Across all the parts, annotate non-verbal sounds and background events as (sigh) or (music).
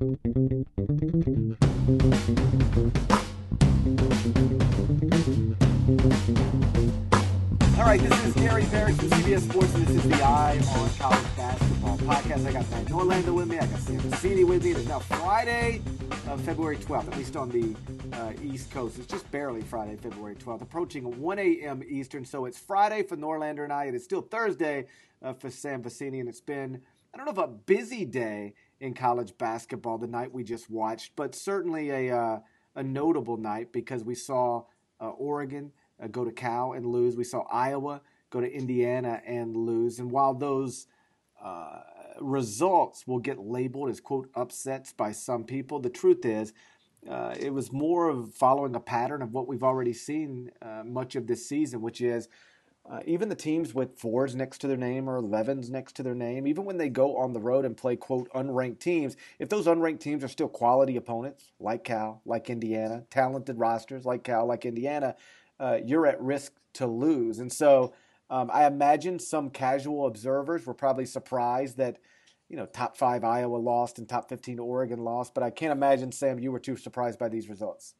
All right, this is Gary Parrish from CBS Sports, and this is the Eye on College Basketball podcast. I got Matt Norlander with me. I got Sam Vecenie with me. It is now Friday, uh, February 12th, at least on the uh, East Coast. It's just barely Friday, February 12th, approaching 1 a.m. Eastern. So it's Friday for Norlander and I. It is still Thursday uh, for Sam Vecenie, and it's been, I don't know if a busy day in college basketball the night we just watched, but certainly a, uh, a notable night because we saw uh, Oregon uh, go to Cal and lose. We saw Iowa go to Indiana and lose. And while those uh, results will get labeled as quote upsets by some people, the truth is uh, it was more of following a pattern of what we've already seen uh, much of this season, which is uh, even the teams with fours next to their name or 11s next to their name, even when they go on the road and play, quote, unranked teams, if those unranked teams are still quality opponents, like Cal, like Indiana, talented rosters like Cal, like Indiana, uh, you're at risk to lose. And so um, I imagine some casual observers were probably surprised that, you know, top five Iowa lost and top 15 Oregon lost. But I can't imagine, Sam, you were too surprised by these results.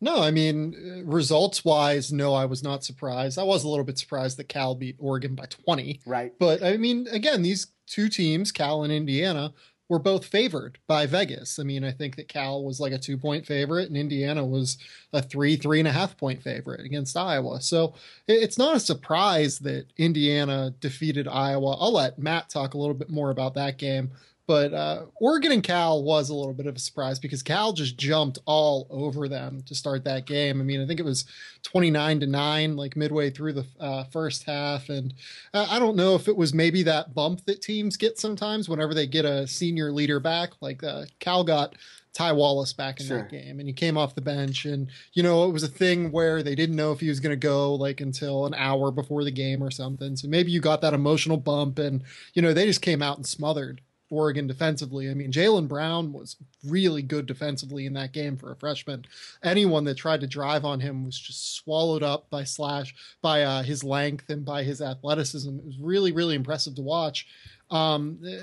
No, I mean, uh, results wise, no, I was not surprised. I was a little bit surprised that Cal beat Oregon by 20. Right. But I mean, again, these two teams, Cal and Indiana, were both favored by Vegas. I mean, I think that Cal was like a two point favorite and Indiana was a three, three and a half point favorite against Iowa. So it's not a surprise that Indiana defeated Iowa. I'll let Matt talk a little bit more about that game. But uh, Oregon and Cal was a little bit of a surprise because Cal just jumped all over them to start that game. I mean, I think it was 29 to 9, like midway through the uh, first half. And uh, I don't know if it was maybe that bump that teams get sometimes whenever they get a senior leader back. Like uh, Cal got Ty Wallace back in sure. that game and he came off the bench and you know it was a thing where they didn't know if he was going to go like until an hour before the game or something so maybe you got that emotional bump and you know they just came out and smothered Oregon defensively. I mean, Jaylen Brown was really good defensively in that game for a freshman. Anyone that tried to drive on him was just swallowed up by Slash, by uh, his length and by his athleticism. It was really, really impressive to watch. Um, eh,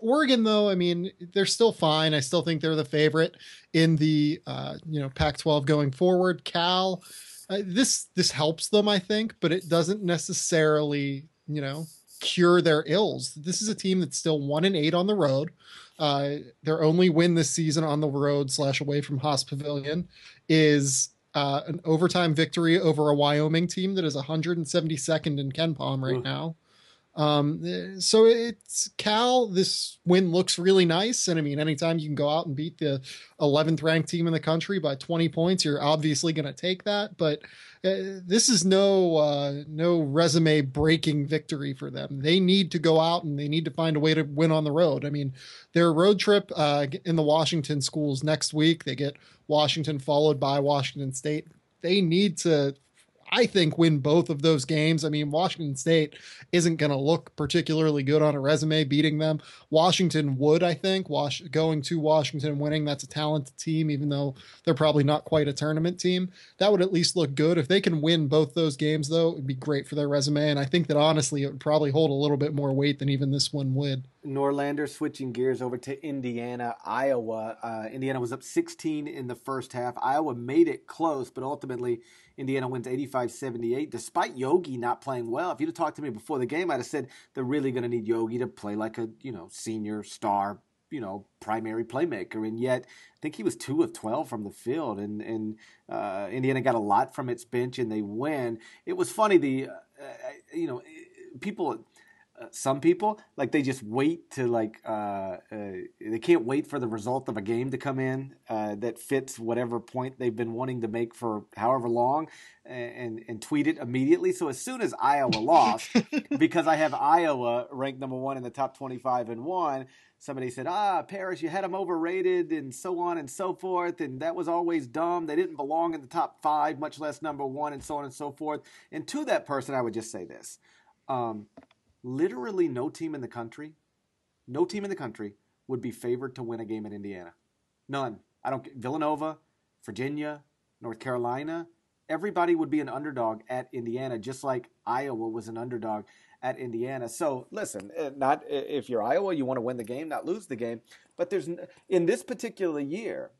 Oregon, though, I mean, they're still fine. I still think they're the favorite in the uh, you know Pac-12 going forward. Cal, uh, this this helps them, I think, but it doesn't necessarily you know cure their ills. This is a team that's still one and eight on the road. Uh, their only win this season on the road slash away from Haas Pavilion is uh, an overtime victory over a Wyoming team that is 172nd in KenPom right now. Um, so it's Cal. This win looks really nice, and I mean, anytime you can go out and beat the 11th ranked team in the country by 20 points, you're obviously going to take that. But uh, this is no uh, no resume breaking victory for them. They need to go out and they need to find a way to win on the road. I mean, their road trip uh, in the Washington schools next week. They get Washington followed by Washington State. They need to I think, win both of those games. I mean, Washington State isn't going to look particularly good on a resume beating them. Washington would, I think, Was- going to Washington and winning. That's a talented team, even though they're probably not quite a tournament team. That would at least look good. If they can win both those games, though, it would be great for their resume. And I think that honestly, it would probably hold a little bit more weight than even this one would. Norlander switching gears over to Indiana, Iowa. Uh, Indiana was up 16 in the first half. Iowa made it close, but ultimately Indiana wins 85 78, despite Yogi not playing well. If you'd have talked to me before the game, I'd have said they're really going to need Yogi to play like a you know senior star, you know, primary playmaker. And yet, I think he was two of 12 from the field. And, and uh, Indiana got a lot from its bench and they win. It was funny, the, uh, uh you know, people some people like they just wait to like uh, uh, they can't wait for the result of a game to come in uh, that fits whatever point they've been wanting to make for however long and and tweet it immediately. So as soon as iowa (laughs) lost because i have iowa ranked number one in the top 25 and one somebody said ah Parrish you had them overrated and so on and so forth and that was always dumb. They didn't belong in the top five much less number one and so on and so forth. And to that person i would just say this um, literally no team in the country, no team in the country would be favored to win a game at Indiana. None. I don't Villanova, Virginia, North Carolina, everybody would be an underdog at Indiana, just like Iowa was an underdog at Indiana. So listen, eh, not if you're Iowa, you want to win the game, not lose the game. But there's in this particular year,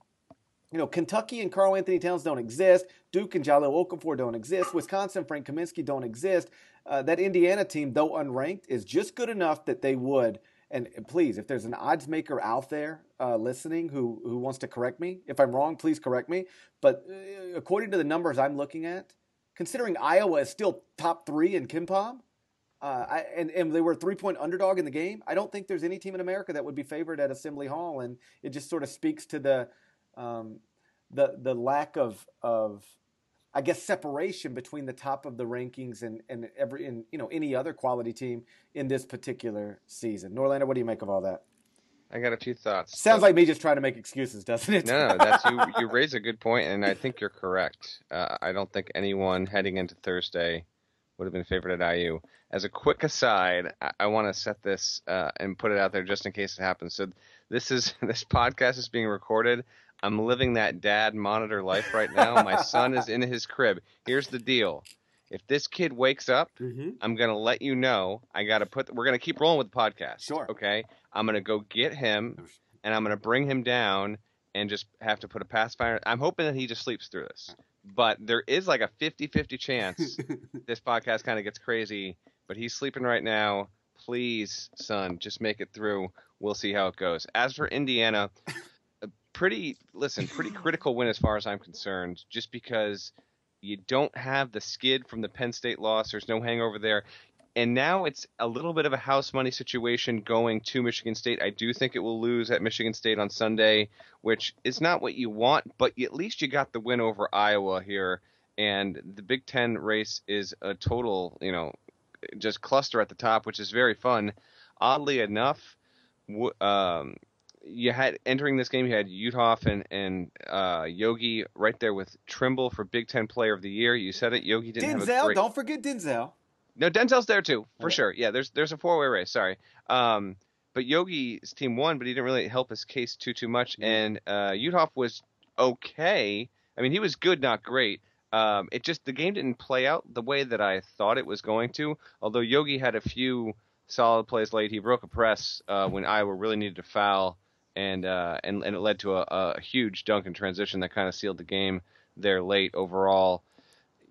you know, Kentucky and Karl-Anthony Towns don't exist. Duke and Jahlil Okafor don't exist. Wisconsin, Frank Kaminsky don't exist. Uh, that Indiana team, though unranked, is just good enough that they would. And, please, if there's an odds maker out there uh, listening who who wants to correct me, if I'm wrong, please correct me. But uh, according to the numbers I'm looking at, considering Iowa is still top three in KenPom, uh, I, and, and they were a three point underdog in the game. I don't think there's any team in America that would be favored at Assembly Hall, and it just sort of speaks to the um, the the lack of of I guess separation between the top of the rankings and and every and you know any other quality team in this particular season. Norlander, what do you make of all that? I got a few thoughts. Sounds like me just trying to make excuses, doesn't it? no, no, that's you. (laughs) You raise a good point, and I think you're correct. Uh, I don't think anyone heading into Thursday would have been favored at IU. As a quick aside, I, I want to set this uh, and put it out there just in case it happens. So this is (laughs) this podcast is being recorded. I'm living that dad monitor life right now. My (laughs) son is in his crib. Here's the deal. If this kid wakes up, mm-hmm. I'm gonna let you know. I gotta put. We're gonna keep rolling with the podcast. Sure. Okay. I'm gonna go get him, and I'm gonna bring him down, and just have to put a pacifier. I'm hoping that he just sleeps through this, but there is like a 50-50 chance (laughs) this podcast kind of gets crazy. But he's sleeping right now. Please, son, just make it through. We'll see how it goes. As for Indiana, pretty listen, pretty critical win as far as I'm concerned, just because you don't have the skid from the Penn State loss. There's no hangover there. And now it's a little bit of a house money situation going to Michigan State. I do think it will lose at Michigan State on Sunday, which is not what you want, but at least you got the win over Iowa here. And the Big Ten race is a total, you know, just cluster at the top, which is very fun. Oddly enough, um, you had entering this game, you had Uthoff and and uh, Yogi right there with Trimble for Big Ten Player of the Year. You said it. Yogi didn't Denzel, have a great... don't forget Denzel. No, Denzel's there too for okay. sure. Yeah, there's there's a four way race. Sorry, um, but Yogi's team won, but he didn't really help his case too too much. Mm-hmm. And uh, Uthoff was okay. I mean, he was good, not great. Um, it just the game didn't play out the way that I thought it was going to. Although Yogi had a few solid plays late, he broke a press uh, when Iowa really needed to foul and uh, and and it led to a, a huge dunk and transition that kind of sealed the game there late overall.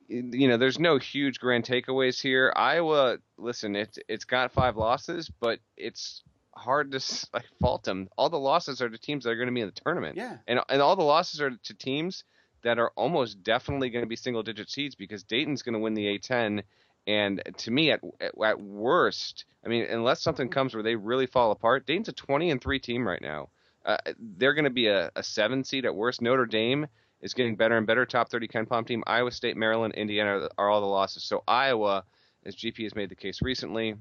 You know, there's no huge grand takeaways here. Iowa, listen, it's it's got five losses, but it's hard to (laughs) like fault them. All the losses are to teams that are going to be in the tournament. Yeah, and and all the losses are to teams that are almost definitely going to be single digit seeds because Dayton's going to win the A10. And to me, at, at, at worst, I mean, unless something comes where they really fall apart, Dayton's a 20 and three team right now. Uh, they're going to be a, a, seven seed at worst. Notre Dame is getting better and better. Top 30 KenPom team. Iowa State, Maryland, Indiana are all the losses. So Iowa, as GP has made the case recently,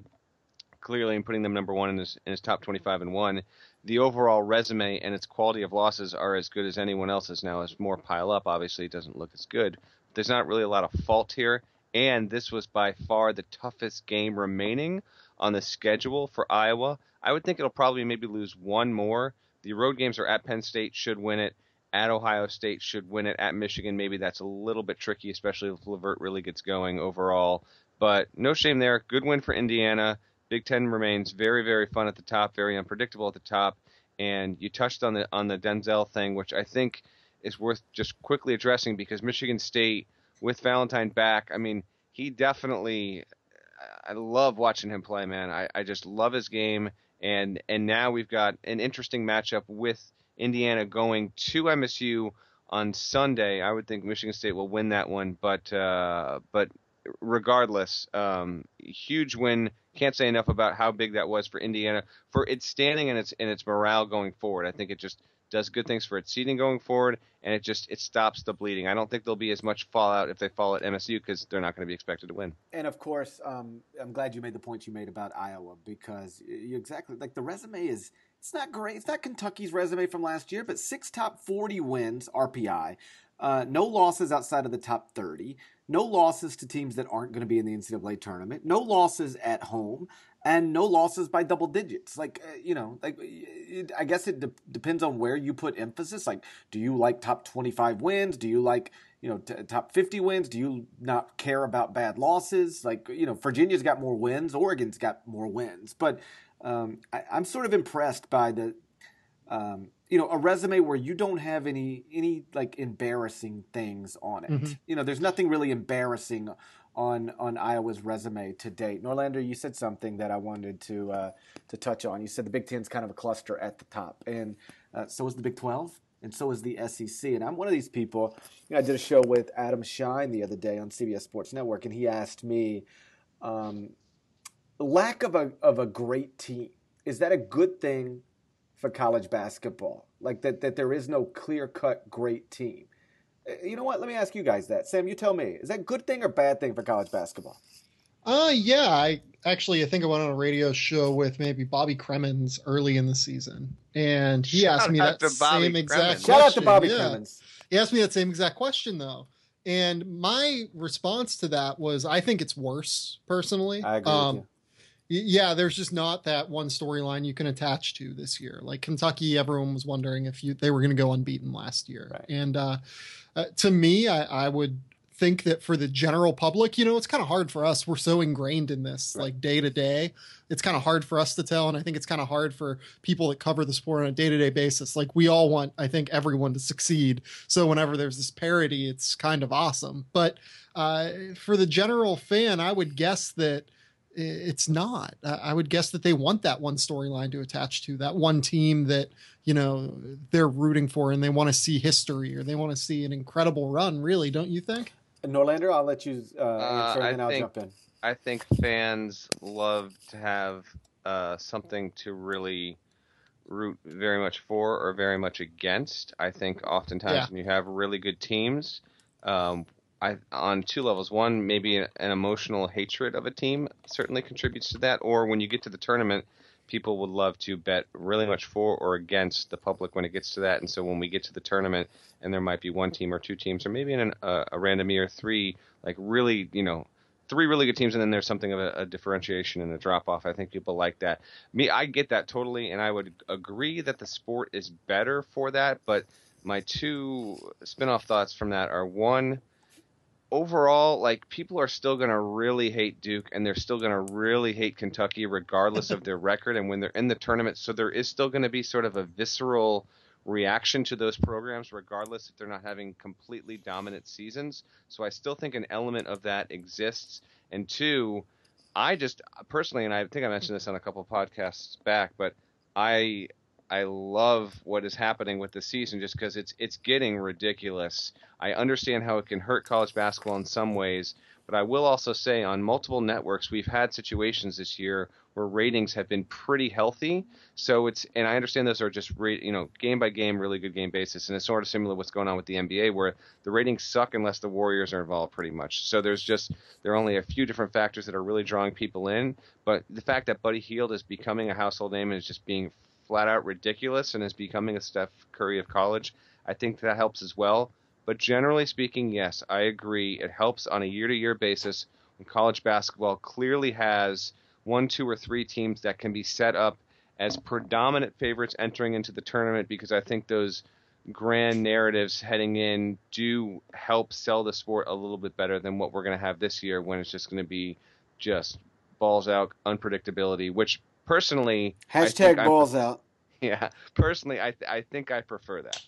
clearly in putting them number one in his, in his top 25 and one. The overall resume and its quality of losses are as good as anyone else's now. As more pile up, obviously it doesn't look as good. There's not really a lot of fault here, and this was by far the toughest game remaining on the schedule for Iowa. I would think it'll probably maybe lose one more the road games are at Penn State, should win it. At Ohio State, should win it. At Michigan, maybe that's a little bit tricky, especially if LeVert really gets going overall. But no shame there. Good win for Indiana. Big Ten remains very, very fun at the top, very unpredictable at the top. And you touched on the on the Denzel thing, which I think is worth just quickly addressing because Michigan State with Valentine back, I mean, he definitely I love watching him play, man. I, I just love his game and and now we've got an interesting matchup with Indiana going to MSU on Sunday. I would think Michigan State will win that one, but uh, but regardless, um, huge win. Can't say enough about how big that was for Indiana for its standing and its and its morale going forward. I think it just does good things for its seeding going forward, and it just it stops the bleeding. I don't think there'll be as much fallout if they fall at MSU because they're not going to be expected to win. And of course, um, I'm glad you made the point you made about Iowa because you exactly like the resume is it's not great. It's not Kentucky's resume from last year, but six top 40 wins RPI, uh, no losses outside of the top 30. No losses to teams that aren't going to be in the NCAA tournament. No losses at home and no losses by double digits. Like uh, you know, like it, I guess it de- depends on where you put emphasis. Like, do you like top twenty five wins? Do you like you know t- top fifty wins? Do you not care about bad losses? Like you know, Virginia's got more wins. Oregon's got more wins. But um, I, I'm sort of impressed by the um, you know, a resume where you don't have any any like embarrassing things on it. Mhm. You know, there's nothing really embarrassing on on Iowa's resume to date. Norlander, you said something that I wanted to uh, to touch on. You said the Big Ten's kind of a cluster at the top, and uh, so is the Big Twelve, and so is the SEC. And I'm one of these people. You know, I did a show with Adam Schein the other day on CBS Sports Network, and he asked me, um, lack of a of a great team is that a good thing for college basketball? Like that that there is no clear cut great team. Uh, You know what? Let me ask you guys that. Sam, you tell me. Is that a good thing or bad thing for college basketball? Uh yeah, I actually I think I went on a radio show with maybe Bobby Cremins early in the season, and he Shout asked me that Bobby same exact Cremins. Shout out to question. Bobby Yeah. Cremins. He asked me that same exact question though, and my response to that was I think it's worse personally. I agree Um, with y- Yeah, there's just not that one storyline you can attach to this year. Like Kentucky, everyone was wondering if you they were going to go unbeaten last year, Right. and uh, uh, to me, I, I would think that for the general public, you know, it's kind of hard for us. We're so ingrained in this, Right. like day to day. It's kind of hard for us to tell, and I think it's kind of hard for people that cover the sport on a day to day basis. Like we all want, I think, everyone to succeed. So whenever there's this parity, it's kind of awesome. But uh, for the general fan, I would guess that it's not. I I would guess that they want that one storyline to attach to, that one team that you know they're rooting for, and they want to see history or they want to see an incredible run. Really, don't you think? Norlander, I'll let you uh, answer, I and then I'll think- jump in. I think fans love to have uh, something to really root very much for or very much against. I think oftentimes Yeah. when you have really good teams, um, I on two levels. One, maybe an emotional hatred of a team certainly contributes to that. Or when you get to the tournament, people would love to bet really much for or against the public when it gets to that. And so when we get to the tournament, and there might be one team or two teams, or maybe in an, uh, a random year three, like really, you know, three really good teams, and then there's something of a, a differentiation and a drop off. I think people like that. Me, I get that totally, and I would agree that the sport is better for that. But my two spin-off thoughts from that are one, overall, like people are still going to really hate Duke, and they're still going to really hate Kentucky, regardless of their record, and when they're in the tournament. So there is still going to be sort of a visceral reaction to those programs, regardless if they're not having completely dominant seasons. So I still think an element of that exists. And two, I just personally, and I think I mentioned this on a couple podcasts back, but I I love what is happening with the season just because it's it's getting ridiculous. I understand how it can hurt college basketball in some ways, but I will also say on multiple networks we've had situations this year where ratings have been pretty healthy. So it's and I understand those are just rate, you know game by game, really good game basis, and it's sort of similar to what's going on with the NBA where the ratings suck unless the Warriors are involved pretty much. So there's just there are only a few different factors that are really drawing people in, but the fact that Buddy Hield is becoming a household name and is just being flat out ridiculous and is becoming a Steph Curry of college, I think that helps as well. But generally speaking, yes, I agree. It helps on a year to year basis when college basketball clearly has one, two, or three teams that can be set up as predominant favorites entering into the tournament because I think those grand narratives heading in do help sell the sport a little bit better than what we're going to have this year when it's just going to be just balls out unpredictability, which personally Hashtag balls out. (laughs) yeah, personally, I th- I think I prefer that.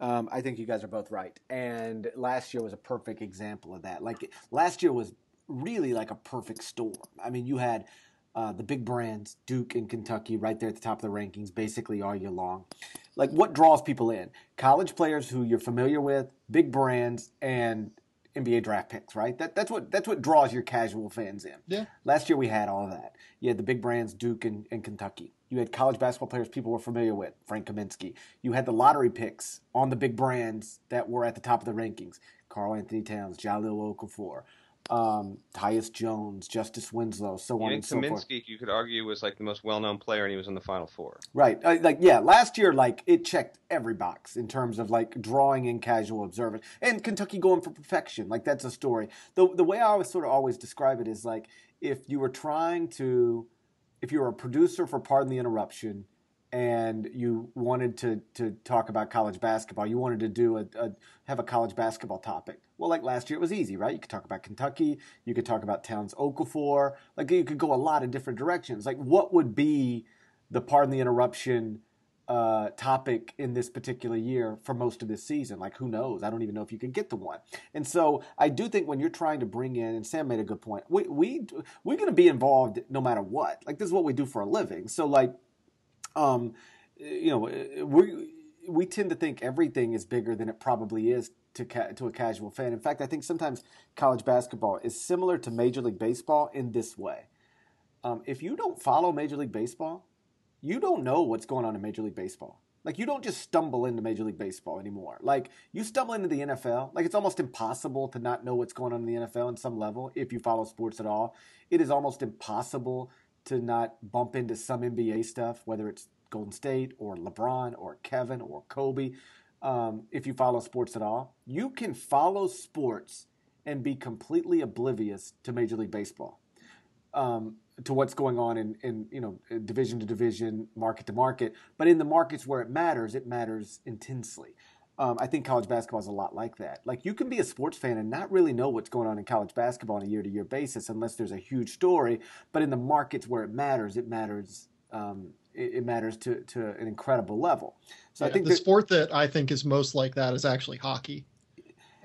Um, I think you guys are both right. And last year was a perfect example of that. Like last year was really like a perfect storm. I mean, you had uh, the big brands, Duke and Kentucky, right there at the top of the rankings, basically all year long. Like what draws people in? College players who you're familiar with, big brands, and NBA draft picks, right? That, that's what that's what draws your casual fans in. Yeah. Last year we had all of that. You had the big brands, Duke and, and Kentucky. You had college basketball players people were familiar with, Frank Kaminsky. You had the lottery picks on the big brands that were at the top of the rankings. Karl-Anthony Towns, Jahlil Okafor, um, Tyus Jones, Justice Winslow, so on and so forth. Kaminsky, you could argue, was like the most well-known player, and he was in the Final Four. Right. Uh, like, yeah, last year, like, it checked every box in terms of, like, drawing in casual observers. And Kentucky going for perfection. Like, that's a story. The, the way I always sort of always describe it is, like, if you were trying to, if you were a producer for Pardon the Interruption and you wanted to, to talk about college basketball, you wanted to do a, a, have a college basketball topic. Well, like last year, it was easy, right? You could talk about Kentucky, you could talk about Towns Okafor, like, you could go a lot of different directions. Like, what would be the Pardon the Interruption uh, topic in this particular year for most of this season. Like, who knows? I don't even know if you can get the one. And so, I do think when you're trying to bring in, and Sam made a good point. We we we're going to be involved no matter what. Like, this is what we do for a living. So, like, um, you know, we we tend to think everything is bigger than it probably is to ca- to a casual fan. In fact, I think sometimes college basketball is similar to Major League Baseball in this way. Um, if you don't follow Major League Baseball, you don't know what's going on in Major League Baseball. Like you don't just stumble into Major League Baseball anymore. Like you stumble into the NFL. Like it's almost impossible to not know what's going on in the NFL in some level if you follow sports at all. It is almost impossible to not bump into some NBA stuff, whether it's Golden State or LeBron or Kevin or Kobe. Um, if you follow sports at all, you can follow sports and be completely oblivious to Major League Baseball. Um, to what's going on in, in you know division to division, market to market. But in the markets where it matters, it matters intensely. Um, I think college basketball is a lot like that. Like you can be a sports fan and not really know what's going on in college basketball on a year to year basis unless there's a huge story. But in the markets where it matters, it matters. Um, it, it, matters to, to an incredible level. So yeah, I think the that, sport that I think is most like that is actually hockey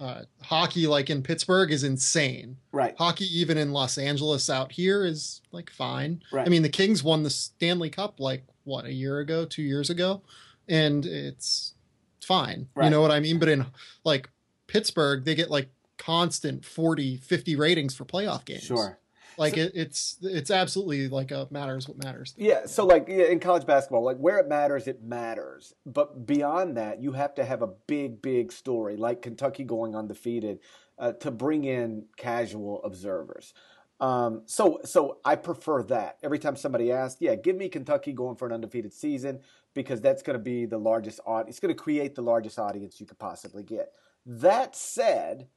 uh, hockey like in Pittsburgh is insane. Right. Hockey even in Los Angeles out here is like fine. Right. I mean the Kings won the Stanley Cup like what a year ago, 2 years ago and it's fine. Right. You know what I mean? But in like Pittsburgh they get like constant 40 50 ratings for playoff games. Sure. Like so, it, it's it's absolutely like a matters what matters. Yeah. So like in college basketball, like where it matters, it matters. But beyond that, you have to have a big, big story like Kentucky going undefeated uh, to bring in casual observers. Um, so so I prefer that. Every time somebody asks, yeah, give me Kentucky going for an undefeated season because that's going to be the largest audience. It's going to create the largest audience you could possibly get. That said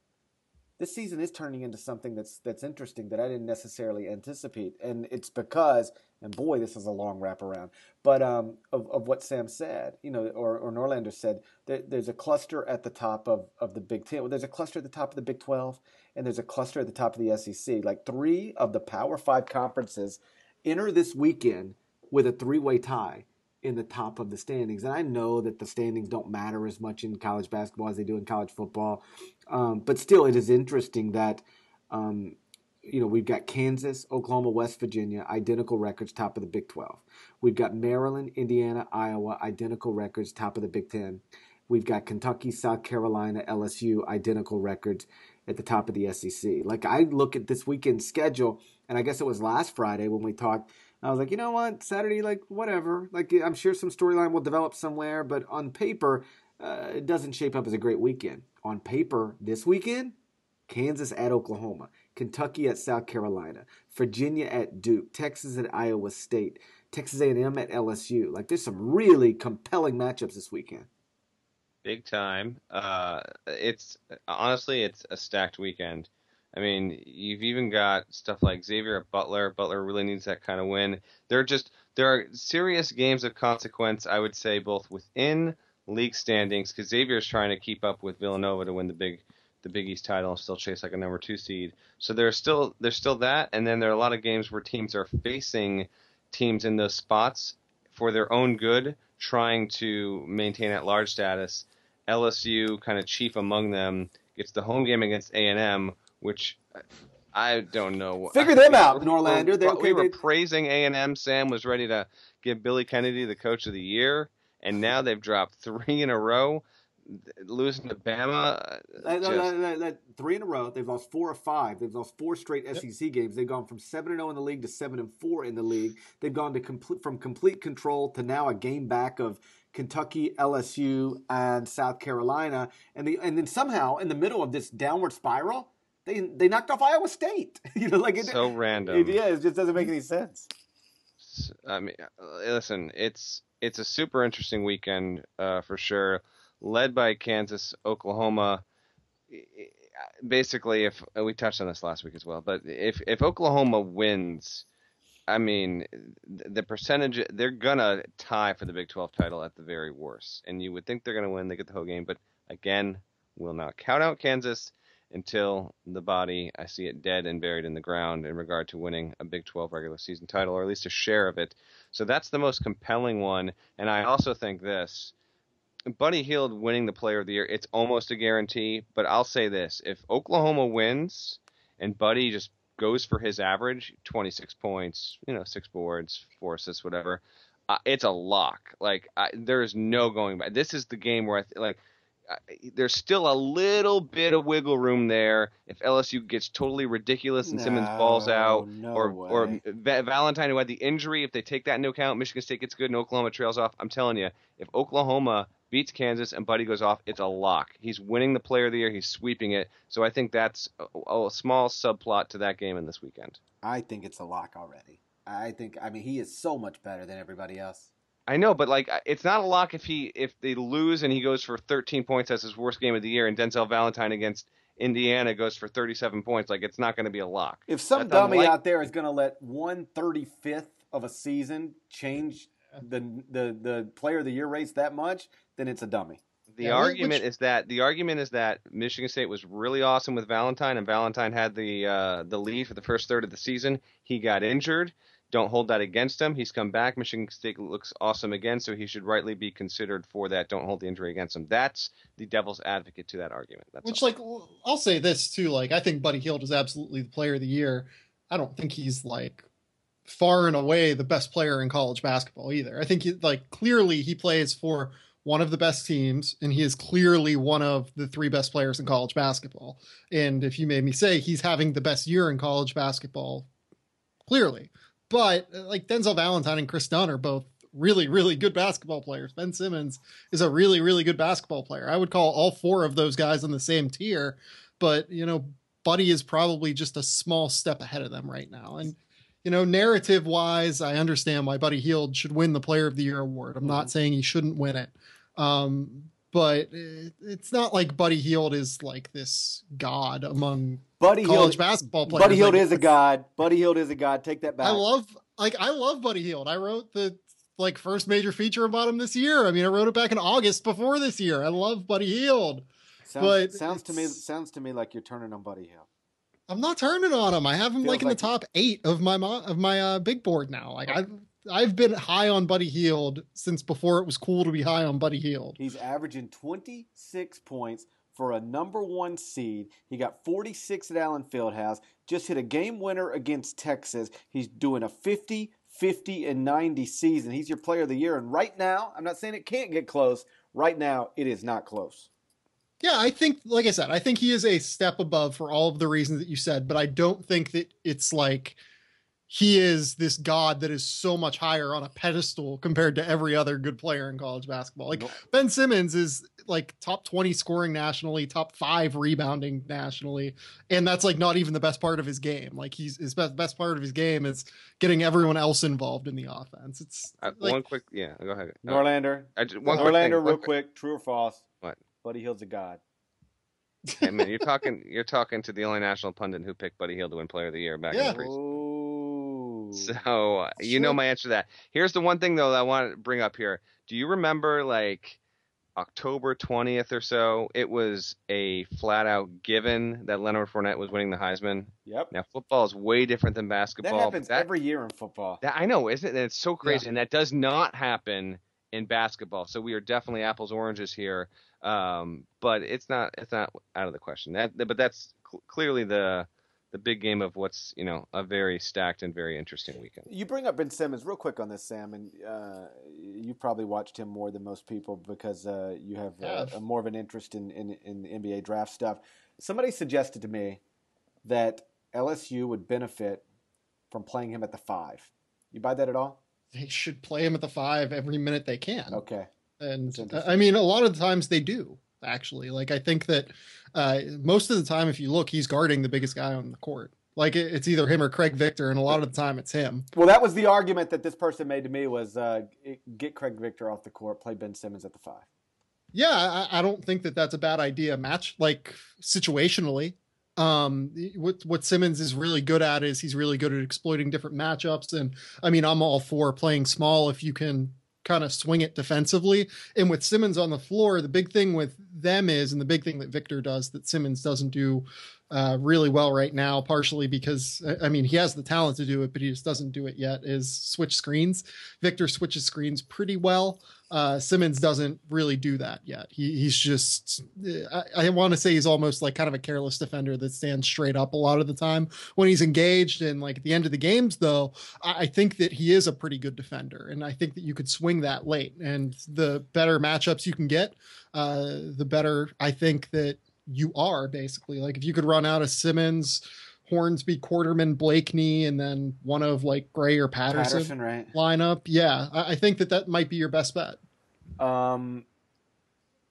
this season is turning into something that's that's interesting that I didn't necessarily anticipate, and it's because, and boy, this is a long wraparound, but um, of, of what Sam said, you know, or, or Norlander said, there, there's a cluster at the top of, of the Big Ten. Well, there's a cluster at the top of the Big Twelve, and there's a cluster at the top of the SEC. Like three of the Power Five conferences enter this weekend with a three way tie in the top of the standings. And I know that the standings don't matter as much in college basketball as they do in college football, um, but still, it is interesting that. Um, you know, we've got Kansas, Oklahoma, West Virginia, identical records, top of the Big 12. We've got Maryland, Indiana, Iowa, identical records, top of the Big 10. We've got Kentucky, South Carolina, LSU, identical records at the top of the SEC. Like, I look at this weekend schedule, and I guess it was last Friday when we talked I was like, you know what, Saturday, like whatever. Like I'm sure some storyline will develop somewhere, but on paper, uh, it doesn't shape up as a great weekend. On paper, this weekend, Kansas at Oklahoma, Kentucky at South Carolina, Virginia at Duke, Texas at Iowa State, Texas A&M at LSU. Like there's some really compelling matchups this weekend. Big time. Uh, it's honestly, it's a stacked weekend. I mean, you've even got stuff like Xavier Butler. Butler really needs that kind of win. There are just there are serious games of consequence, I would say, both within league standings because Xavier is trying to keep up with Villanova to win the big the Big East title and still chase like a number two seed. So there's still there's still that, and then there are a lot of games where teams are facing teams in those spots for their own good, trying to maintain at large status. LSU, kind of chief among them, gets the home game against A and M which I don't know. Figure them out, Norlander. We're, okay, we were praising A and M. Sam was ready to give Billy Kennedy the Coach of the Year, and now they've dropped (laughs) three in a row, losing to Bama. Uh, just... three in a row. They've lost four or five. They've lost four straight yep. SEC games. They've gone from seven and zero oh in the league to seven and four in the league. They've gone to complete from complete control to now a game back of Kentucky, LSU, and South Carolina, and the and then somehow in the middle of this downward spiral they they knocked off Iowa State. (laughs) you know, like it, so random. It, yeah, it just doesn't make any sense. I mean, listen, it's it's a super interesting weekend uh, for sure, led by Kansas, Oklahoma. Basically, if we touched on this last week as well, but if if Oklahoma wins, I mean, the percentage they're gonna tie for the Big 12 title at the very worst, and you would think they're gonna win. They get the whole game, but again, will not count out Kansas until the body, I see it dead and buried in the ground in regard to winning a Big 12 regular season title, or at least a share of it. So that's the most compelling one. And I also think this Buddy Hield winning the player of the year, it's almost a guarantee. But I'll say this if Oklahoma wins and Buddy just goes for his average 26 points, you know, six boards, four assists, whatever. Uh, it's a lock. Like I, there's no going back. This is the game where I th- like there's still a little bit of wiggle room there if LSU gets totally ridiculous and no, Simmons balls out, no or way. or Va- Valentine who had the injury. If they take that into account, Michigan State gets good and Oklahoma trails off. I'm telling you, if Oklahoma beats Kansas and Buddy goes off, it's a lock. He's winning the Player of the Year. He's sweeping it. So I think that's a, a small subplot to that game in this weekend. I think it's a lock already. I think. I mean, he is so much better than everybody else. I know, but like it's not a lock if he if they lose and he goes for 13 points as his worst game of the year, and Denzel Valentine against Indiana goes for 37 points. Like it's not going to be a lock. If some That's dummy unlike- out there is going to let one thirty fifth of a season change the the the player of the year race that much, then it's a dummy. The yeah, argument which... is that the argument is that Michigan State was really awesome with Valentine, and Valentine had the uh, the lead for the first third of the season. He got injured. Don't hold that against him. He's come back. Michigan State looks awesome again, so he should rightly be considered for that. Don't hold the injury against him. That's the devil's advocate to that argument. That's Which, all. like, I'll say this too. Like, I think Buddy Hield is absolutely the player of the year. I don't think he's like far and away the best player in college basketball either. I think he, like clearly he plays for one of the best teams, and he is clearly one of the three best players in college basketball. And if you made me say he's having the best year in college basketball, clearly. But uh, like Denzel Valentine and Kris Dunn are both really, really good basketball players. Ben Simmons is a really, really good basketball player. I would call all four of those guys on the same tier, but you know, Buddy is probably just a small step ahead of them right now. And you know, narrative wise, I understand why Buddy Hield should win the Player of the Year award. I'm mm-hmm. not saying he shouldn't win it. Um, but it's not like Buddy Hield is like this god among Buddy college Hield, basketball players. Buddy Hield like, is a god. Buddy Hield is a god. Take that back. I love like I love Buddy Hield. I wrote the like first major feature about him this year. I mean, I wrote it back in August before this year. I love Buddy Hield. Sounds, but sounds to me sounds to me like you're turning on Buddy Hield. I'm not turning on him. I have him like in like the top eight of my of my uh, big board now. Like I I've been high on Buddy Hield since before it was cool to be high on Buddy Hield. He's averaging 26 points for a number one seed. He got 46 at Allen Fieldhouse. Just hit a game winner against Texas. He's doing a 50, 50, and 90 season. He's your player of the year. And right now, I'm not saying it can't get close. Right now, it is not close. Yeah, I think, like I said, I think he is a step above for all of the reasons that you said, but I don't think that it's like – he is this god that is so much higher on a pedestal compared to every other good player in college basketball. Like nope. Ben Simmons is like top 20 scoring nationally, top 5 rebounding nationally, and that's like not even the best part of his game. Like he's his best best part of his game is getting everyone else involved in the offense. It's uh, like, one quick yeah, go ahead. Uh, Norlander. I just, one Norlander real quick, true or false? What? Buddy Hield's a god. hey man, you're talking you're talking to the only national pundit who picked Buddy Hield to win player of the year back yeah. in the preseason. So uh, you know my answer to that. Here's the one thing though that I want to bring up here. Do you remember like October 20th or so? It was a flat out given that Leonard Fournette was winning the Heisman. Yep. Now football is way different than basketball. That happens that, every year in football. That, I know, isn't it? And it's so crazy, yeah. and that does not happen in basketball. So we are definitely apples oranges here. Um, but it's not it's not out of the question. That but that's cl- clearly the the big game of what's you know a very stacked and very interesting weekend. You bring up Ben Simmons real quick on this, Sam, and uh, you probably watched him more than most people because uh, you have uh, a, more of an interest in, in, in NBA draft stuff. Somebody suggested to me that LSU would benefit from playing him at the five. You buy that at all? They should play him at the five every minute they can. Okay. And I mean, a lot of the times they do actually. Like I think that uh, most of the time, if you look, he's guarding the biggest guy on the court. Like it's either him or Craig Victor, and a lot of the time it's him. Well, that was the argument that this person made to me was uh, get Craig Victor off the court, play Ben Simmons at the five. Yeah, I, I don't think that that's a bad idea. Match like situationally, um what what Simmons is really good at is he's really good at exploiting different matchups and I mean I'm all for playing small if you can kind of swing it defensively. And with Simmons on the floor, the big thing with them is, and the big thing that Victor does that Simmons doesn't do uh, really well right now, partially because I mean he has the talent to do it, but he just doesn't do it yet. Is switch screens. Victor switches screens pretty well. Uh, Simmons doesn't really do that yet. He, he's just, I, I want to say he's almost like kind of a careless defender that stands straight up a lot of the time when he's engaged. And like at the end of the games, though, I, I think that he is a pretty good defender. And I think that you could swing that late. And the better matchups you can get, uh, the better I think that you are basically. Like if you could run out of Simmons, Hornsby, Quarterman, Blakeney, and then one of like Gray or Patterson, Patterson, right? lineup. Yeah, I, I think that that might be your best bet. Um,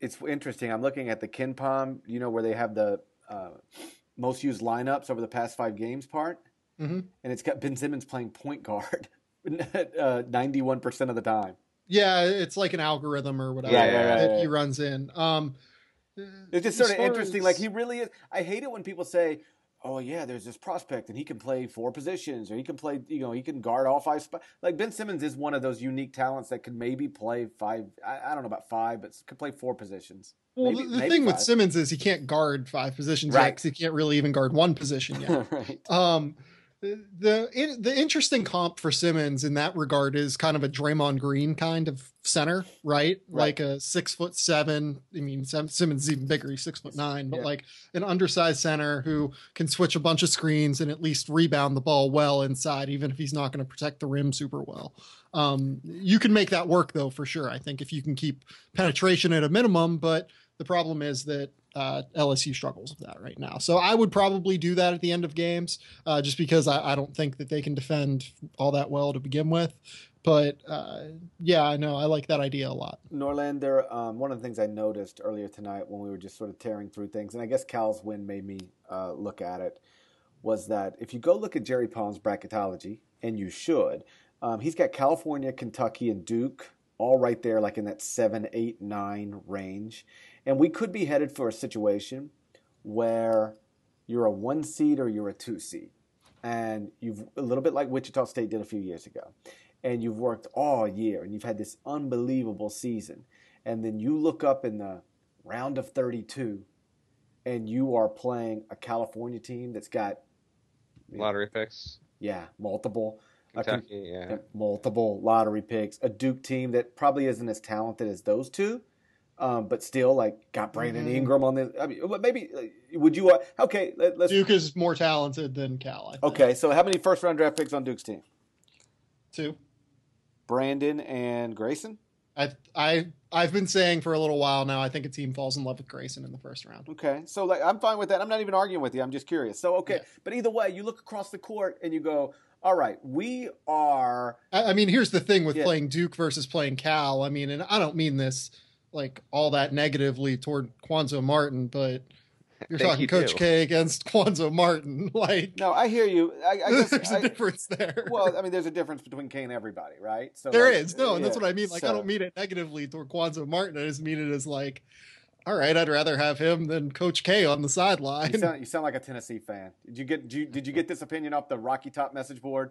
it's interesting. I'm looking at the KenPom, you know, where they have the uh, most used lineups over the past five games part, mm-hmm. and it's got Ben Simmons playing point guard (laughs) uh, 91% of the time. Yeah, it's like an algorithm or whatever Yeah, yeah, that yeah, he runs in. Um, It's just sort of interesting. as- Like he really is. I hate it when people say, "Oh yeah, there's this prospect and he can play four positions, or he can play, you know, he can guard all five spots." Like Ben Simmons is one of those unique talents that could maybe play five. I, I don't know about five, but could play four positions. well, Maybe- the, maybe thing with. Simmons is he can't guard five positions Right. yet 'cause he can't really even guard one position yet. (laughs) right. Um, the in, the interesting comp for Simmons in that regard is kind of a Draymond Green kind of center, right? Like a six foot seven. I mean, Simmons is even bigger; he's six foot nine, but Yeah. like an undersized center who can switch a bunch of screens and at least rebound the ball well inside, even if he's not going to protect the rim super well. Um, you can make that work though, for sure. I think if you can keep penetration at a minimum, but the problem is that uh, LSU struggles with that right now. So I would probably do that at the end of games, uh, just because I, I don't think that they can defend all that well to begin with. But uh, yeah, I know I like that idea a lot. Norlander, um, one of the things I noticed earlier tonight when we were just sort of tearing through things, and I guess Cal's win made me uh, look at it, was that if you go look at Jerry Palm's bracketology, and you should, um, he's got California, Kentucky, and Duke all right there, like in that seven, eight, nine range. And we could be headed for a situation where you're a one seed or you're a two seed. And you've a little bit like Wichita State did a few years ago. And you've worked all year and you've had this unbelievable season. And then you look up in the round of 32 and you are playing a California team that's got, Lottery picks. yeah, multiple. Kentucky, yeah. yeah, multiple lottery picks. A Duke team that probably isn't as talented as those two, um, but still like got Brandon Mhm. Ingram on the. I mean, maybe uh, would you? Uh, okay, let, us Duke is more talented than Cal. I think. Okay, so how many first round draft picks on Duke's team? two. Brandon and Grayson. I I I've been saying for a little while now. I think a team falls in love with Grayson in the first round. Okay, so like I'm fine with that. I'm not even arguing with you. I'm just curious. So okay, Yeah. but either way, you look across the court and you go, all right, we are. I, I mean, here's the thing with Yeah. playing Duke versus playing Cal. I mean, and I don't mean this like all that negatively toward Cuonzo Martin, but (laughs) you're talking you Coach do. K against Cuonzo Martin. (laughs) Like, No, I hear you. I, I (laughs) guess there's I- a difference there. Well, I mean, there's a difference between K and everybody, right? So there like, is no, and that's what I mean. Like, I don't mean it negatively toward Cuonzo Martin. I just mean it as like, all right, I'd rather have him than Coach K on the sideline. You sound, you sound like a Tennessee fan. Did you get did you, did you get this opinion off the Rocky Top message board?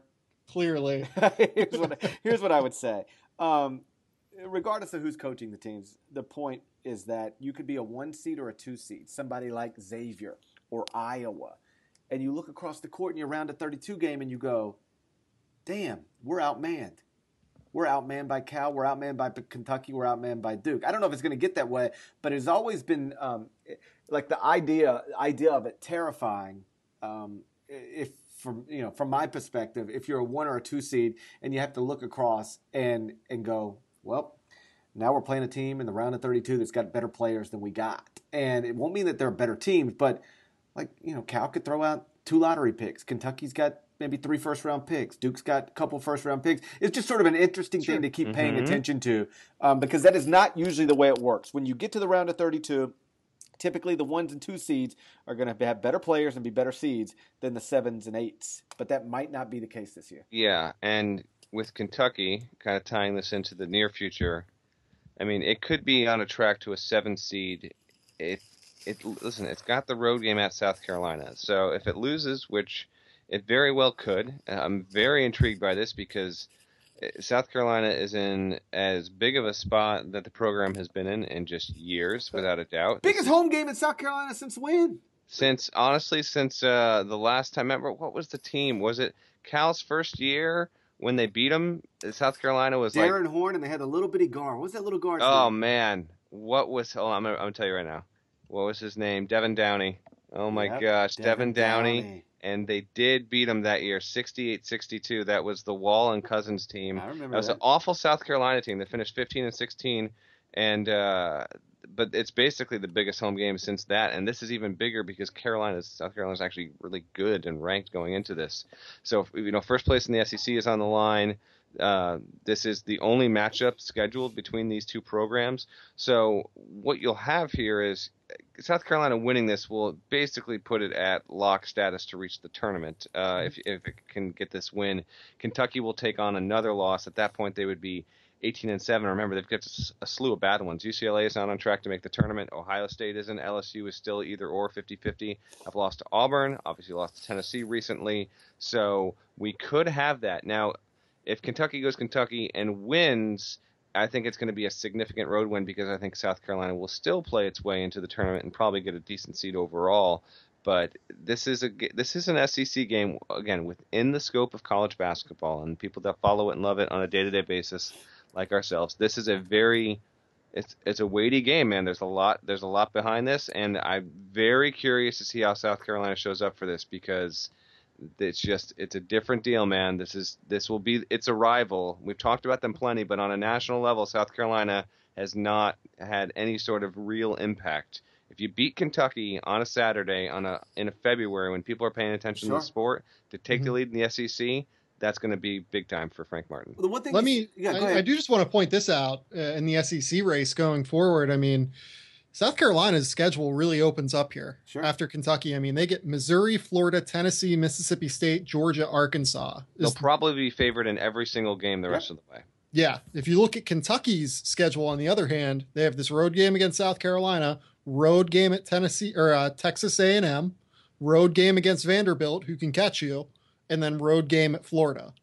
Clearly, here's, what, here's what I would say. Um, regardless of who's coaching the teams, the point is that you could be a one seed or a two seed. Somebody like Xavier or Iowa, and you look across the court and you're around a 32 game and you go, "Damn, we're outmanned." We're outmanned by Cal. We're outmanned by Kentucky. We're outmanned by Duke. I don't know if it's going to get that way, but it's always been um, like the idea idea of it terrifying. Um, if from you know from my perspective, if you're a one or a two seed and you have to look across and and go, well, now we're playing a team in the round of 32 that's got better players than we got, and it won't mean that they're better teams, but like you know, Cal could throw out two lottery picks. Kentucky's got maybe three first round picks. Duke's got a couple first round picks. It's just sort of an interesting thing to keep paying Mhm. attention to um, because that is not usually the way it works. When you get to the round of 32, typically the ones and two seeds are going to have better players and be better seeds than the sevens and eights. But that might not be the case this year. Yeah, and with Kentucky, kind of tying this into the near future, I mean, it could be on a track to a seven seed. It, it listen, it's got the road game at South Carolina, so if it loses, which it very well could, I'm very intrigued by this because South Carolina is in as big of a spot that the program has been in in just years, without a doubt. Biggest home game in South Carolina since when? Since honestly, since uh, the last time. Remember what was the team? Was it Cal's first year when they beat them? South Carolina was Darrin like Horn, and they had a little bitty guard. What was that little guard? Oh man, what was? Oh, I'm gonna, I'm gonna tell you right now. What was his name? Devin Downey. Oh my Yep, gosh, Devin, Downey. Downey. And they did beat them that year, 68-62. That was the Wall and Cousins team. I remember That was that. an awful South Carolina team. They finished 15 and 16, and uh, but it's basically the biggest home game since that. And this is even bigger because Carolina's South Carolina, is actually really good and ranked going into this. So you know, first place in the SEC is on the line. Uh, this is the only matchup scheduled between these two programs. So what you'll have here is South Carolina winning this will basically put it at lock status to reach the tournament. Uh, if if it can get this win, Kentucky will take on another loss. At that point, they would be 18 and seven. Remember, they've got a slew of bad ones. UCLA is not on track to make the tournament. Ohio State isn't. LSU is still either or 50-50. I've lost to Auburn. Obviously, lost to Tennessee recently. So we could have that now. If Kentucky goes Kentucky and wins, I think it's going to be a significant road win because I think South Carolina will still play its way into the tournament and probably get a decent seed overall. But this is a this is an SEC game again within the scope of college basketball and people that follow it and love it on a day to day basis, like ourselves. This is a very it's it's a weighty game, man. There's a lot there's a lot behind this, and I'm very curious to see how South Carolina shows up for this because it's just it's a different deal, man. This is this will be it's a rival. We've talked about them plenty, but on a national level, South Carolina has not had any sort of real impact. If you beat Kentucky on a Saturday on a in a February when people are paying attention to the sport to take the Mhm. lead in the SEC, that's going to be big time for Frank Martin. The one thing. Let you- me. Yeah, I. I do just want to point this out uh, in the SEC race going forward. I mean, South Carolina's schedule really opens up here Sure. after Kentucky. I mean, they get Missouri, Florida, Tennessee, Mississippi State, Georgia, Arkansas. They'll Is- probably be favored in every single game the Yep. rest of the way. yeah. If you look at Kentucky's schedule, on the other hand, they have this road game against South Carolina, road game at Tennessee or uh, Texas A&M, road game against Vanderbilt, who can catch you, and then road game at Florida.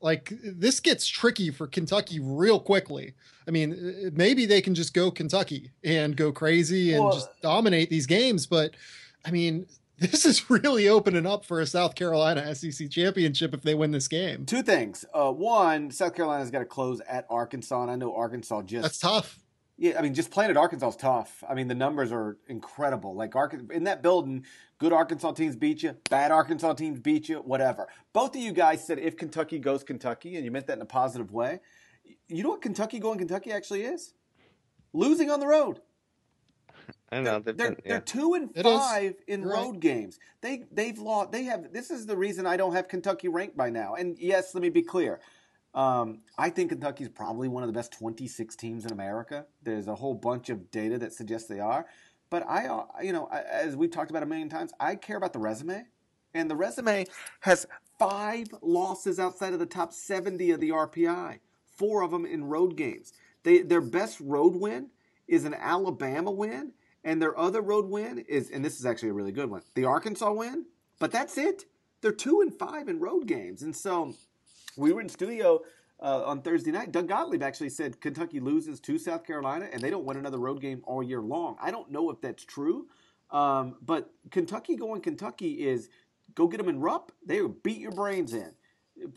Like this gets tricky for Kentucky real quickly. I mean, maybe they can just go Kentucky and go crazy and Well- just dominate these games, but I mean, (laughs) this is really opening up for a South Carolina SEC championship if they win this game. Two things. Uh, one, South Carolina's got to close at Arkansas, and I know Arkansas just That's tough. Yeah, I mean, just playing at Arkansas is tough. I mean, the numbers are incredible. Like Arkansas in that building, good Arkansas teams beat you, bad Arkansas teams beat you, whatever. Both of you guys said if Kentucky goes Kentucky, and you meant that in a positive way. You know what Kentucky going Kentucky actually is? Losing on the road. I know. They're, They've they're, been, yeah. they're two and It is. five in You're road right. games. They they've lost. They have. This is the reason I don't have Kentucky ranked by now. And yes, let me be clear. Um, I think Kentucky's probably one of the best 26 teams in America. There's a whole bunch of data that suggests they are. But I, uh, you know, as we've talked about a million times, I care about the resume. And the resume has five losses outside of the top 70 of the RPI, four of them in road games. They, their best road win is an Alabama win, and their other road win is, and this is actually a really good one, the Arkansas win. But that's it. They're two and five in road games. And so we were in studio uh, on Thursday night. Doug Gottlieb actually said Kentucky loses to South Carolina and they don't win another road game all year long. I don't know if that's true, um, but Kentucky going Kentucky is go get them in Rupp. They will beat your brains in.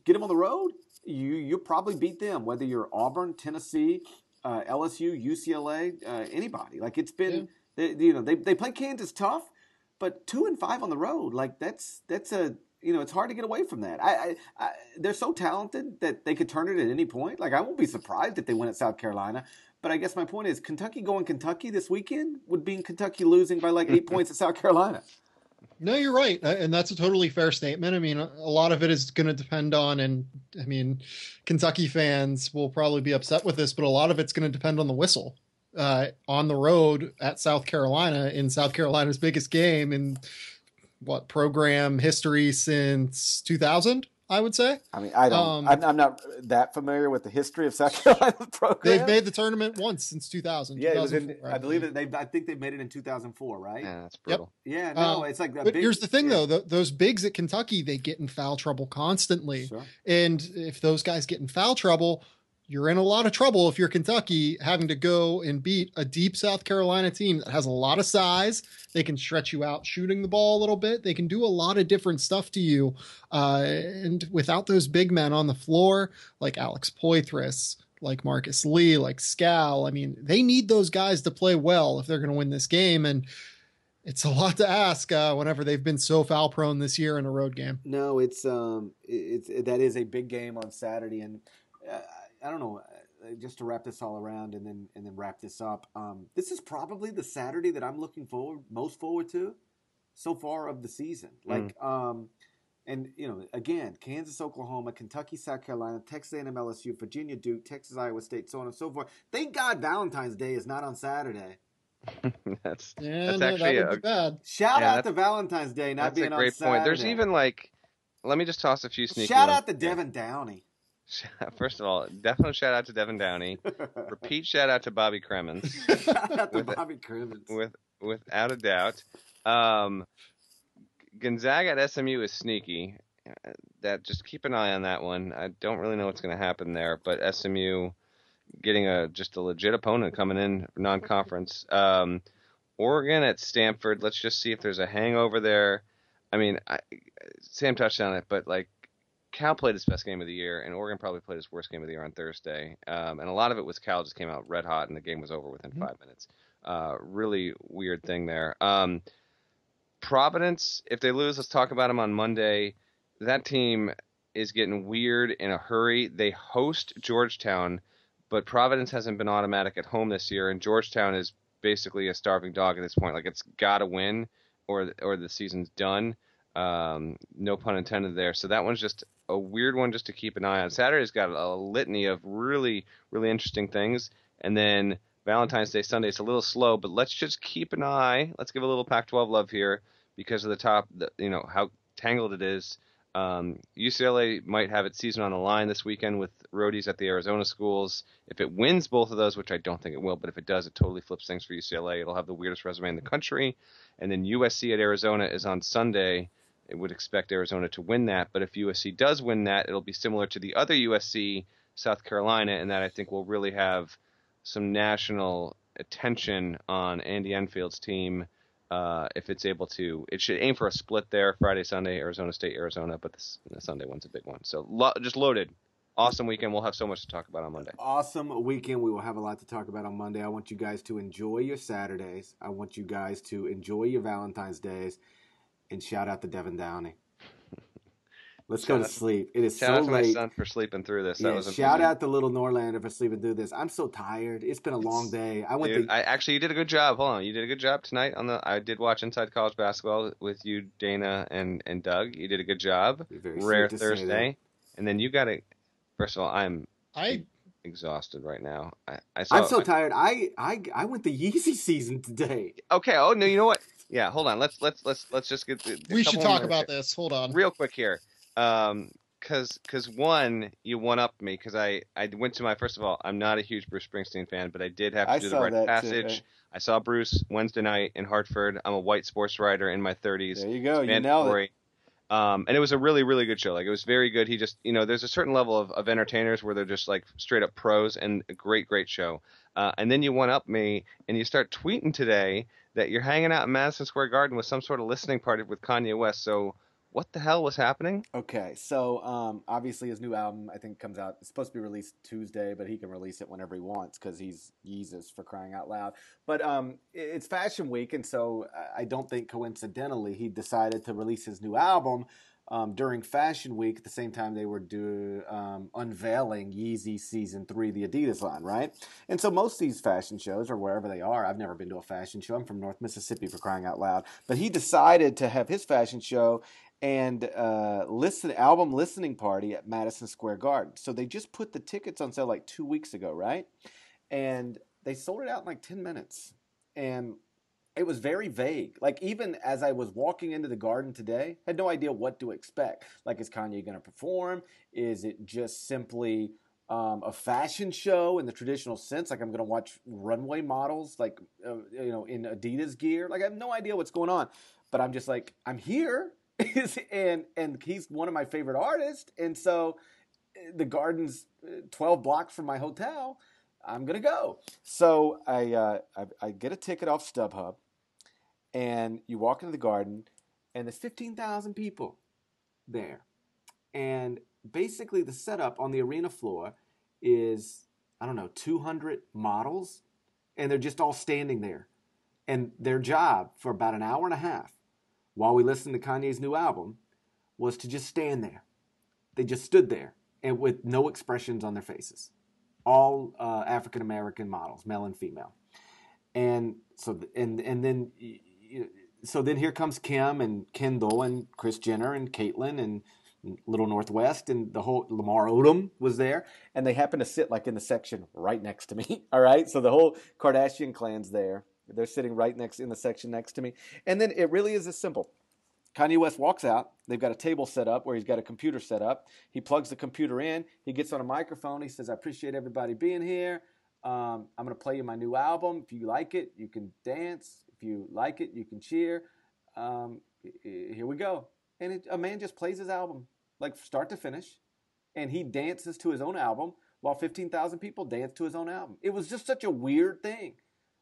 Get them on the road. You you probably beat them whether you're Auburn, Tennessee, uh, LSU, UCLA, uh, anybody. Like it's been they, you know they they play Kansas tough, but two and five on the road like that's that's a you know it's hard to get away from that. I, I, I they're so talented that they could turn it at any point. Like I won't be surprised if they win at South Carolina. But I guess my point is Kentucky going Kentucky this weekend would mean Kentucky losing by like eight (laughs) points at South Carolina. No, you're right, and that's a totally fair statement. I mean, a a lot of it is going to depend on, and I mean, Kentucky fans will probably be upset with this, but a lot of it's going to depend on the whistle uh, on the road at South Carolina in South Carolina's biggest game in what program history since 2000. I would say. I mean, I don't. Um, I'm, I'm not that familiar with the history of South Carolina's (laughs) program. They've made the tournament once since 2000. yeah, it was in, 2004, I believe that they. I think they made it in 2004, right? Yeah, that's brutal. Yeah, no, Uh, it's like a But big, here's the thing, yeah, though: th those bigs at Kentucky, they get in foul trouble constantly. Sure. And if those guys get in foul trouble, you're in a lot of trouble if you're Kentucky having to go and beat a deep South Carolina team that has a lot of size. They can stretch you out shooting the ball a little bit. They can do a lot of different stuff to you. Uh, and without those big men on the floor, like Alex Poythress, like Marcus Lee, like Skal, I mean, they need those guys to play well if they're going to win this game. And it's a lot to ask uh, whenever they've been so foul prone this year in a road game. No, it's um, it's that is a big game on Saturday, and uh, I don't know. uh, Just to wrap this all around, and then and then wrap this up. Um, this is probably the Saturday that I'm looking forward most forward to so far of the season. Like, um, and you know, again, Kansas, Oklahoma, Kentucky, South Carolina, Texas A&M, LSU, Virginia, Duke, Texas, Iowa State, so on and so forth. Thank God Valentine's Day is not on Saturday. (laughs) that's Yeah, That's no, actually that a- bad. Shout Yeah, out to Valentine's Day not that's being a great on Saturday. point. There's even like, let me just toss a few sneaky. shout ones out to. Devin Downey. (laughs) First of all, definitely shout out to Devin Downey. (laughs) Repeat shout out to Bobby Cremins, shout (laughs) out to With Bobby Cremins. with without a doubt. Um, Gonzaga at SMU is sneaky. That just keep an eye on that one. I don't really know what's going to happen there, but SMU getting a just a legit opponent coming in non-conference. Um, Oregon at Stanford. Let's just see if there's a hangover there. I mean, I, Sam touched on it, but like Cal played his best game of the year, and Oregon probably played his worst game of the year on Thursday. Um, and a lot of it was Cal just came out red hot, and the game was over within Mhm. five minutes. Uh, really weird thing there. Um, Providence, if they lose, let's talk about them on Monday. That team is getting weird in a hurry. They host Georgetown, but Providence hasn't been automatic at home this year, and Georgetown is basically a starving dog at this point. Like it's got to win, or or the season's done. Um, no pun intended there. So that one's just a weird one just to keep an eye on. Saturday's got a litany of really really interesting things, and then Valentine's Day Sunday it's a little slow, but let's just keep an eye. Let's give a little Pac-12 love here because of the top, you know how tangled it is. Um, UCLA might have its season on the line this weekend with roadies at the Arizona schools. If it wins both of those, which I don't think it will, but if it does, it totally flips things for UCLA. It'll have the weirdest resume in the country. And then USC at Arizona is on Sunday. It would expect Arizona to win that, but if USC does win that, it'll be similar to the other USC, South Carolina, and that I think will really have some national attention on Andy Enfield's team uh, if it's able to. It should aim for a split there, Friday, Sunday, Arizona State, Arizona, but this, the Sunday one's a big one. So lo- just loaded. Awesome weekend. We'll have so much to talk about on Monday. Awesome weekend. We will have a lot to talk about on Monday. I want you guys to enjoy your Saturdays. I want you guys to enjoy your Valentine's days. And shout out to Devin Downey. (laughs) Let's go to out- sleep. It is Shout so out to my late. son for sleeping through this. That Yeah, was shout out to little Norlander for sleeping through this. I'm so tired. It's been a long day. I went Dude, to I actually you did a good job. Hold on, you did a good job tonight on the. I did watch Inside College Basketball with you, Dana, and and Doug. You did a good job. Very Rare sweet to say Thursday, and then you got to. First of all, I'm I exhausted right now. I, I saw. I'm so tired. I, I I went the Yeezy season today. okay. Oh no, you know what? Yeah, hold on. Let's let's let's let's just get. we a should talk about here. this. Hold on. real quick here. Um, cause, cause one, you one up me because I, I went to my first of all, I'm not a huge Bruce Springsteen fan, but I did have to I do the right that, too, passage. right? I saw Bruce Wednesday night in Hartford. I'm a white sports writer in my 30s. There you go. You nailed it. Um, and it was a really, really good show. Like it was very good. He just, you know, there's a certain level of, of entertainers where they're just like straight up pros and a great, great show. Uh, and then you one up me and you start tweeting today that you're hanging out in Madison Square Garden with some sort of listening party with Kanye West. So what the hell was happening? Okay, so um, obviously his new album I think comes out. It's supposed to be released Tuesday, but he can release it whenever he wants because he's Jesus for crying out loud. But um, it's Fashion Week, and so I- don't think coincidentally he decided to release his new album um, during Fashion Week at the same time they were do, um, unveiling Yeezy Season Three, the Adidas line, right? And so most of these fashion shows, or wherever they are, I've never been to a fashion show. I'm from North Mississippi for crying out loud. But he decided to have his fashion show and uh, listen album listening party at Madison Square Garden. So they just put the tickets on sale like two weeks ago, right? And they sold it out in like ten minutes. And it was very vague. Like even as I was walking into the garden today, had no idea what to expect. Like, is Kanye going to perform? Is it just simply um, a fashion show in the traditional sense? Like I'm going to watch runway models, like uh, you know, in Adidas gear. Like I have no idea what's going on, but I'm just like I'm here, and and he's one of my favorite artists, and so eh, the garden's uh, 12 blocks from my hotel. I'm gonna go. So I, uh, I, I get a ticket off StubHub, and you walk into the garden, and there's 15,000 people there, and basically the setup on the arena floor is I don't know 200 models, and they're just all standing there, and their job for about an hour and a half, while we listened to Kanye's new album, was to just stand there. They just stood there and with no expressions on their faces all uh, African American models, male and female. And so, and and then, so then here comes Kim and Kendall and Kris Jenner and Caitlyn and Little North West and the whole Lamar Odom was there, and they happened to sit like in the section right next to me. (laughs) All right, so the whole Kardashian clan's there. They're sitting right next in the section next to me, and then it really is this simple. Kanye West walks out. They've got a table set up where he's got a computer set up. He plugs the computer in. He gets on a microphone. He says, I appreciate everybody being here. Um, I'm going to play you my new album. If you like it, you can dance. If you like it, you can cheer. Um, here we go. And it, a man just plays his album, like start to finish. And he dances to his own album while 15,000 people dance to his own album. It was just such a weird thing.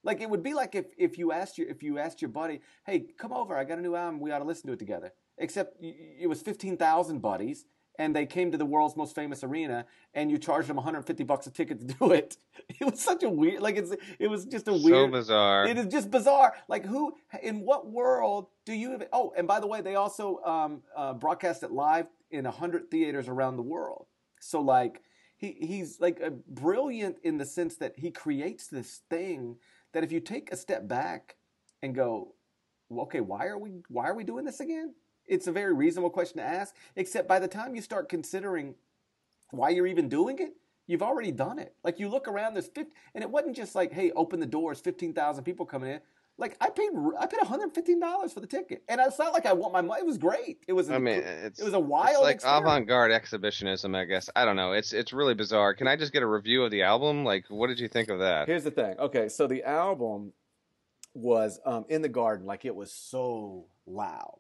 Like it would be like if, if you asked your if you asked your buddy, "Hey, come over. I got a new album. We ought to listen to it together." Except it was fifteen thousand buddies, and they came to the world's most famous arena, and you charged them one hundred fifty bucks a ticket to (laughs) do it. It was such a weird, like it's it was just a weird, so bizarre. It is just bizarre. Like who, in what world do you? Even, oh, and by the way, they also um, uh, broadcast it live in hundred theaters around the world. So like he he's like a brilliant in the sense that he creates this thing that if you take a step back and go, okay, why are we why are we doing this again? It's a very reasonable question to ask. Except by the time you start considering why you're even doing it, you've already done it. Like you look around, there's 50, and it wasn't just like, hey, open the doors, fifteen thousand people coming in. Like I paid, I paid 115 dollars for the ticket, and it's not like I want my money. It was great. It was. I mean, it's, it was a wild. like avant-garde exhibitionism, I guess. I don't know. It's it's really bizarre. Can I just get a review of the album? Like, what did you think of that? Here's the thing. Okay, so the album was um, in the garden. Like it was so loud.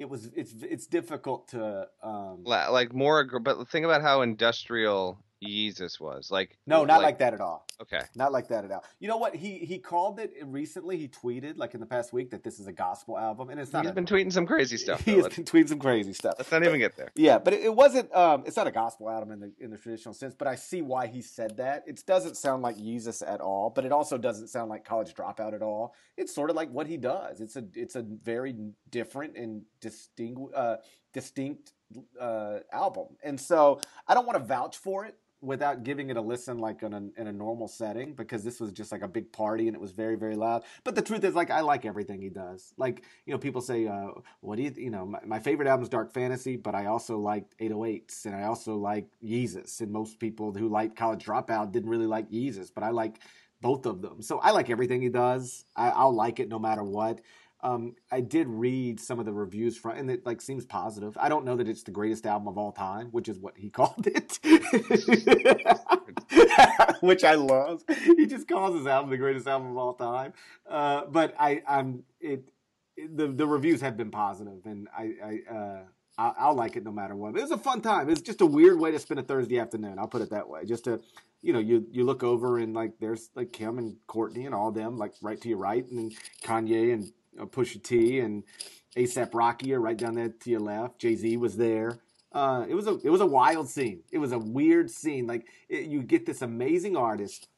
It was. It's it's difficult to um, like more. But think about how industrial Yeezus was. Like no, not like, like, that at all. Okay, not like that at all. You know what? He he called it recently. He tweeted like in the past week that this is a gospel album, and it's not. He's been tweeting some crazy stuff. He has been tweeting some crazy stuff. Let's not even get there. Yeah, but it, it, wasn't. Um, it's not a gospel album in the in the traditional sense. But I see why he said that. It doesn't sound like Jesus at all, but it also doesn't sound like College Dropout at all. It's sort of like what he does. It's a it's a very different and distinct uh, distinct uh, album, and so I don't want to vouch for it without giving it a listen like in a, in a normal setting because this was just like a big party and it was very very loud. But the truth is like i like everything he does. Like you know people say uh, what do you you know my, my favorite album is dark fantasy but i also like 808s and i also like yeezus and most people who like college dropout didn't really like yeezus but i like both of them. So i like everything he does. I, i'll like it no matter what um, I did read some of the reviews from, and it like seems positive. I don't know that it's the greatest album of all time, which is what he (laughs) called it, (laughs) which I love. He just calls his album the greatest album of all time. Uh, but I, I'm it, it, The the reviews have been positive, and I, I uh, I'll, I'll, like it no matter what. It was a fun time. It's just a weird way to spend a Thursday afternoon. I'll put it that way. Just to, you know, you you look over and like there's like Kim and Kourtney and all them like right to your right, and Kanye and Pusha T and ASAP Rocky are right down there to your left. Jay Z was there. Uh, it was a it was a wild scene. It was a weird scene. Like it, you get this amazing artist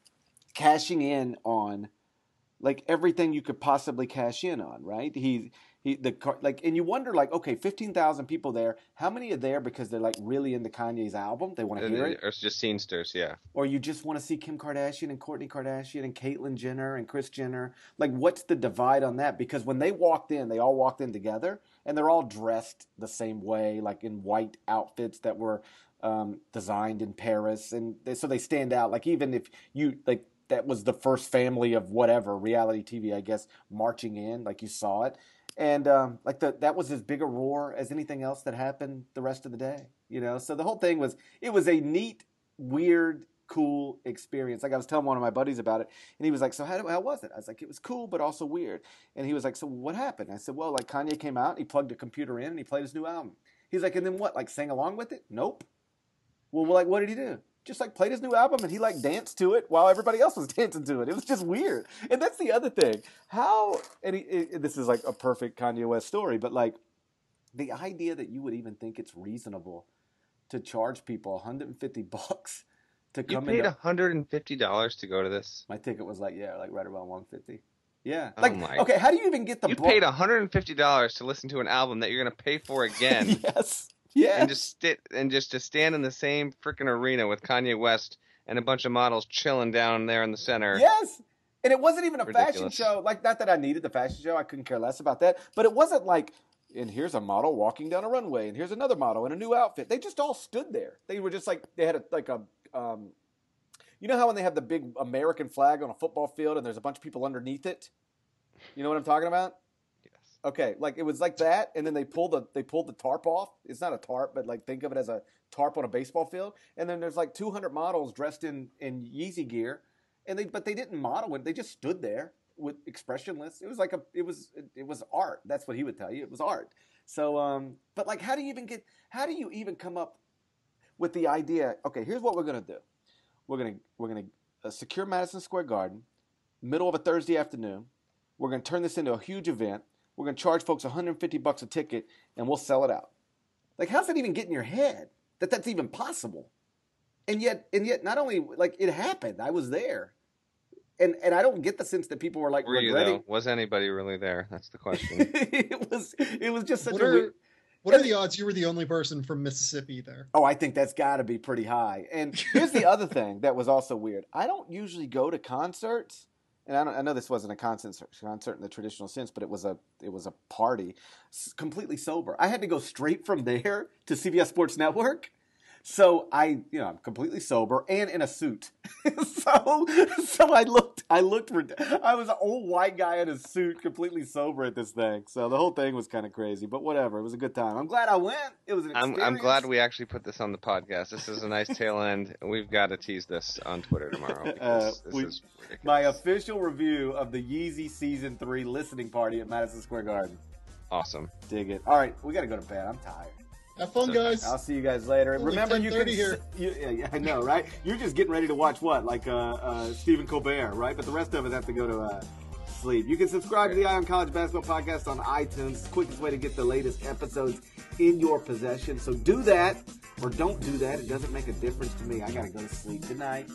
cashing in on like everything you could possibly cash in on. Right? He he, the like, and you wonder like, okay, fifteen thousand people there. How many are there because they're like really into Kanye's album? They want to hear it, or it's just scenesters, yeah. Or you just want to see Kim Kardashian and Kourtney Kardashian and Caitlyn Jenner and Kris Jenner. Like, what's the divide on that? Because when they walked in, they all walked in together, and they're all dressed the same way, like in white outfits that were um, designed in Paris, and they, so they stand out. Like even if you like that was the first family of whatever reality TV, I guess, marching in, like you saw it, and um, like the, that was as big a roar as anything else that happened the rest of the day. You know, so the whole thing was it was a neat, weird, cool experience. Like I was telling one of my buddies about it, and he was like, "So how, how was it?" I was like, "It was cool, but also weird." And he was like, "So what happened?" I said, "Well, like Kanye came out, and he plugged a computer in, and he played his new album." He's like, "And then what? Like sang along with it?" Nope. Well, like what did he do? Just like played his new album, and he like danced to it while everybody else was (laughs) dancing to it. It was just weird. And that's the other thing. How? And he, it, this is like a perfect Kanye West story, but like the idea that you would even think it's reasonable to charge people 150 bucks to come You paid into hundred and fifty dollars to go to this. my ticket was like yeah like right around 150 yeah Oh like my- okay how do you even get the You paid hundred and fifty dollars to listen to an album that you're gonna pay for (laughs) again, yes yeah. And just sit and just to stand in the same freaking arena with Kanye West and a bunch of models chilling down there in the center. yes. And it wasn't even a fashion show. Like not that i needed the fashion show. I couldn't care less about that. But it wasn't like and here's a model walking down a runway and here's another model in a new outfit. They just all stood there. They were just like they had a like a um you know how when they have the big american flag on a football field and there's a bunch of people underneath it? You know what i'm talking about. Okay, like it was like that, and then they pulled the they pulled the tarp off. It's not a tarp, but like think of it as a tarp on a baseball field. And then there's like 200 models dressed in in Yeezy gear, and they but they didn't model it. They just stood there with expressionless. It was like a it was it, was art. That's what he would tell you. It was art. So um, but like, how do you even get? How do you even come up with the idea? Okay, here's what we're gonna do. We're gonna we're gonna uh, secure Madison Square Garden, middle of a Thursday afternoon. We're gonna turn this into a huge event. We're going to charge folks 150 bucks a ticket and we'll sell it out. Like, how's that even get in your head that that's even possible? And yet, and yet, not only like it happened, I was there, and and I don't get the sense that people were like Were you regretting. though? Was anybody really there? That's the question. (laughs) it was it was just such What a are, weird. what are the odds you were the only person from Mississippi there? Oh, I think that's got to be pretty high. And here's the other (laughs) thing that was also weird. I don't usually go to concerts, and I, I know this wasn't a concert concert in the traditional sense, but it was a it was a party, completely sober. I had to go straight from there to CBS Sports Network. So I, you know, I'm completely sober and in a suit. (laughs) so, so I looked, I looked for, I was an old white guy in a suit, completely sober at this thing. So the whole thing was kind of crazy, but whatever. It was a good time. I'm glad I went. It was an I'm. I'm glad we actually put this on the podcast. This is a nice tail end. We've got to tease this on Twitter tomorrow. (laughs) Uh, because this we- is my official review of the Yeezy Season 3 listening party at Madison Square Garden. awesome. Dig it. All right, we got to go to bed. I'm tired. Have fun, So- guys. I'll see you guys later. Only Remember, you can. here. You, yeah, yeah, I know, right? You're just getting ready to watch what? Like uh, uh, Stephen Colbert, right? But the rest of us have to go to uh, sleep. You can subscribe to the Eye on College Basketball Podcast on iTunes. Quickest way to get the latest episodes in your possession. So do that or don't do that. It doesn't make a difference to me. I got to go to sleep. Good night.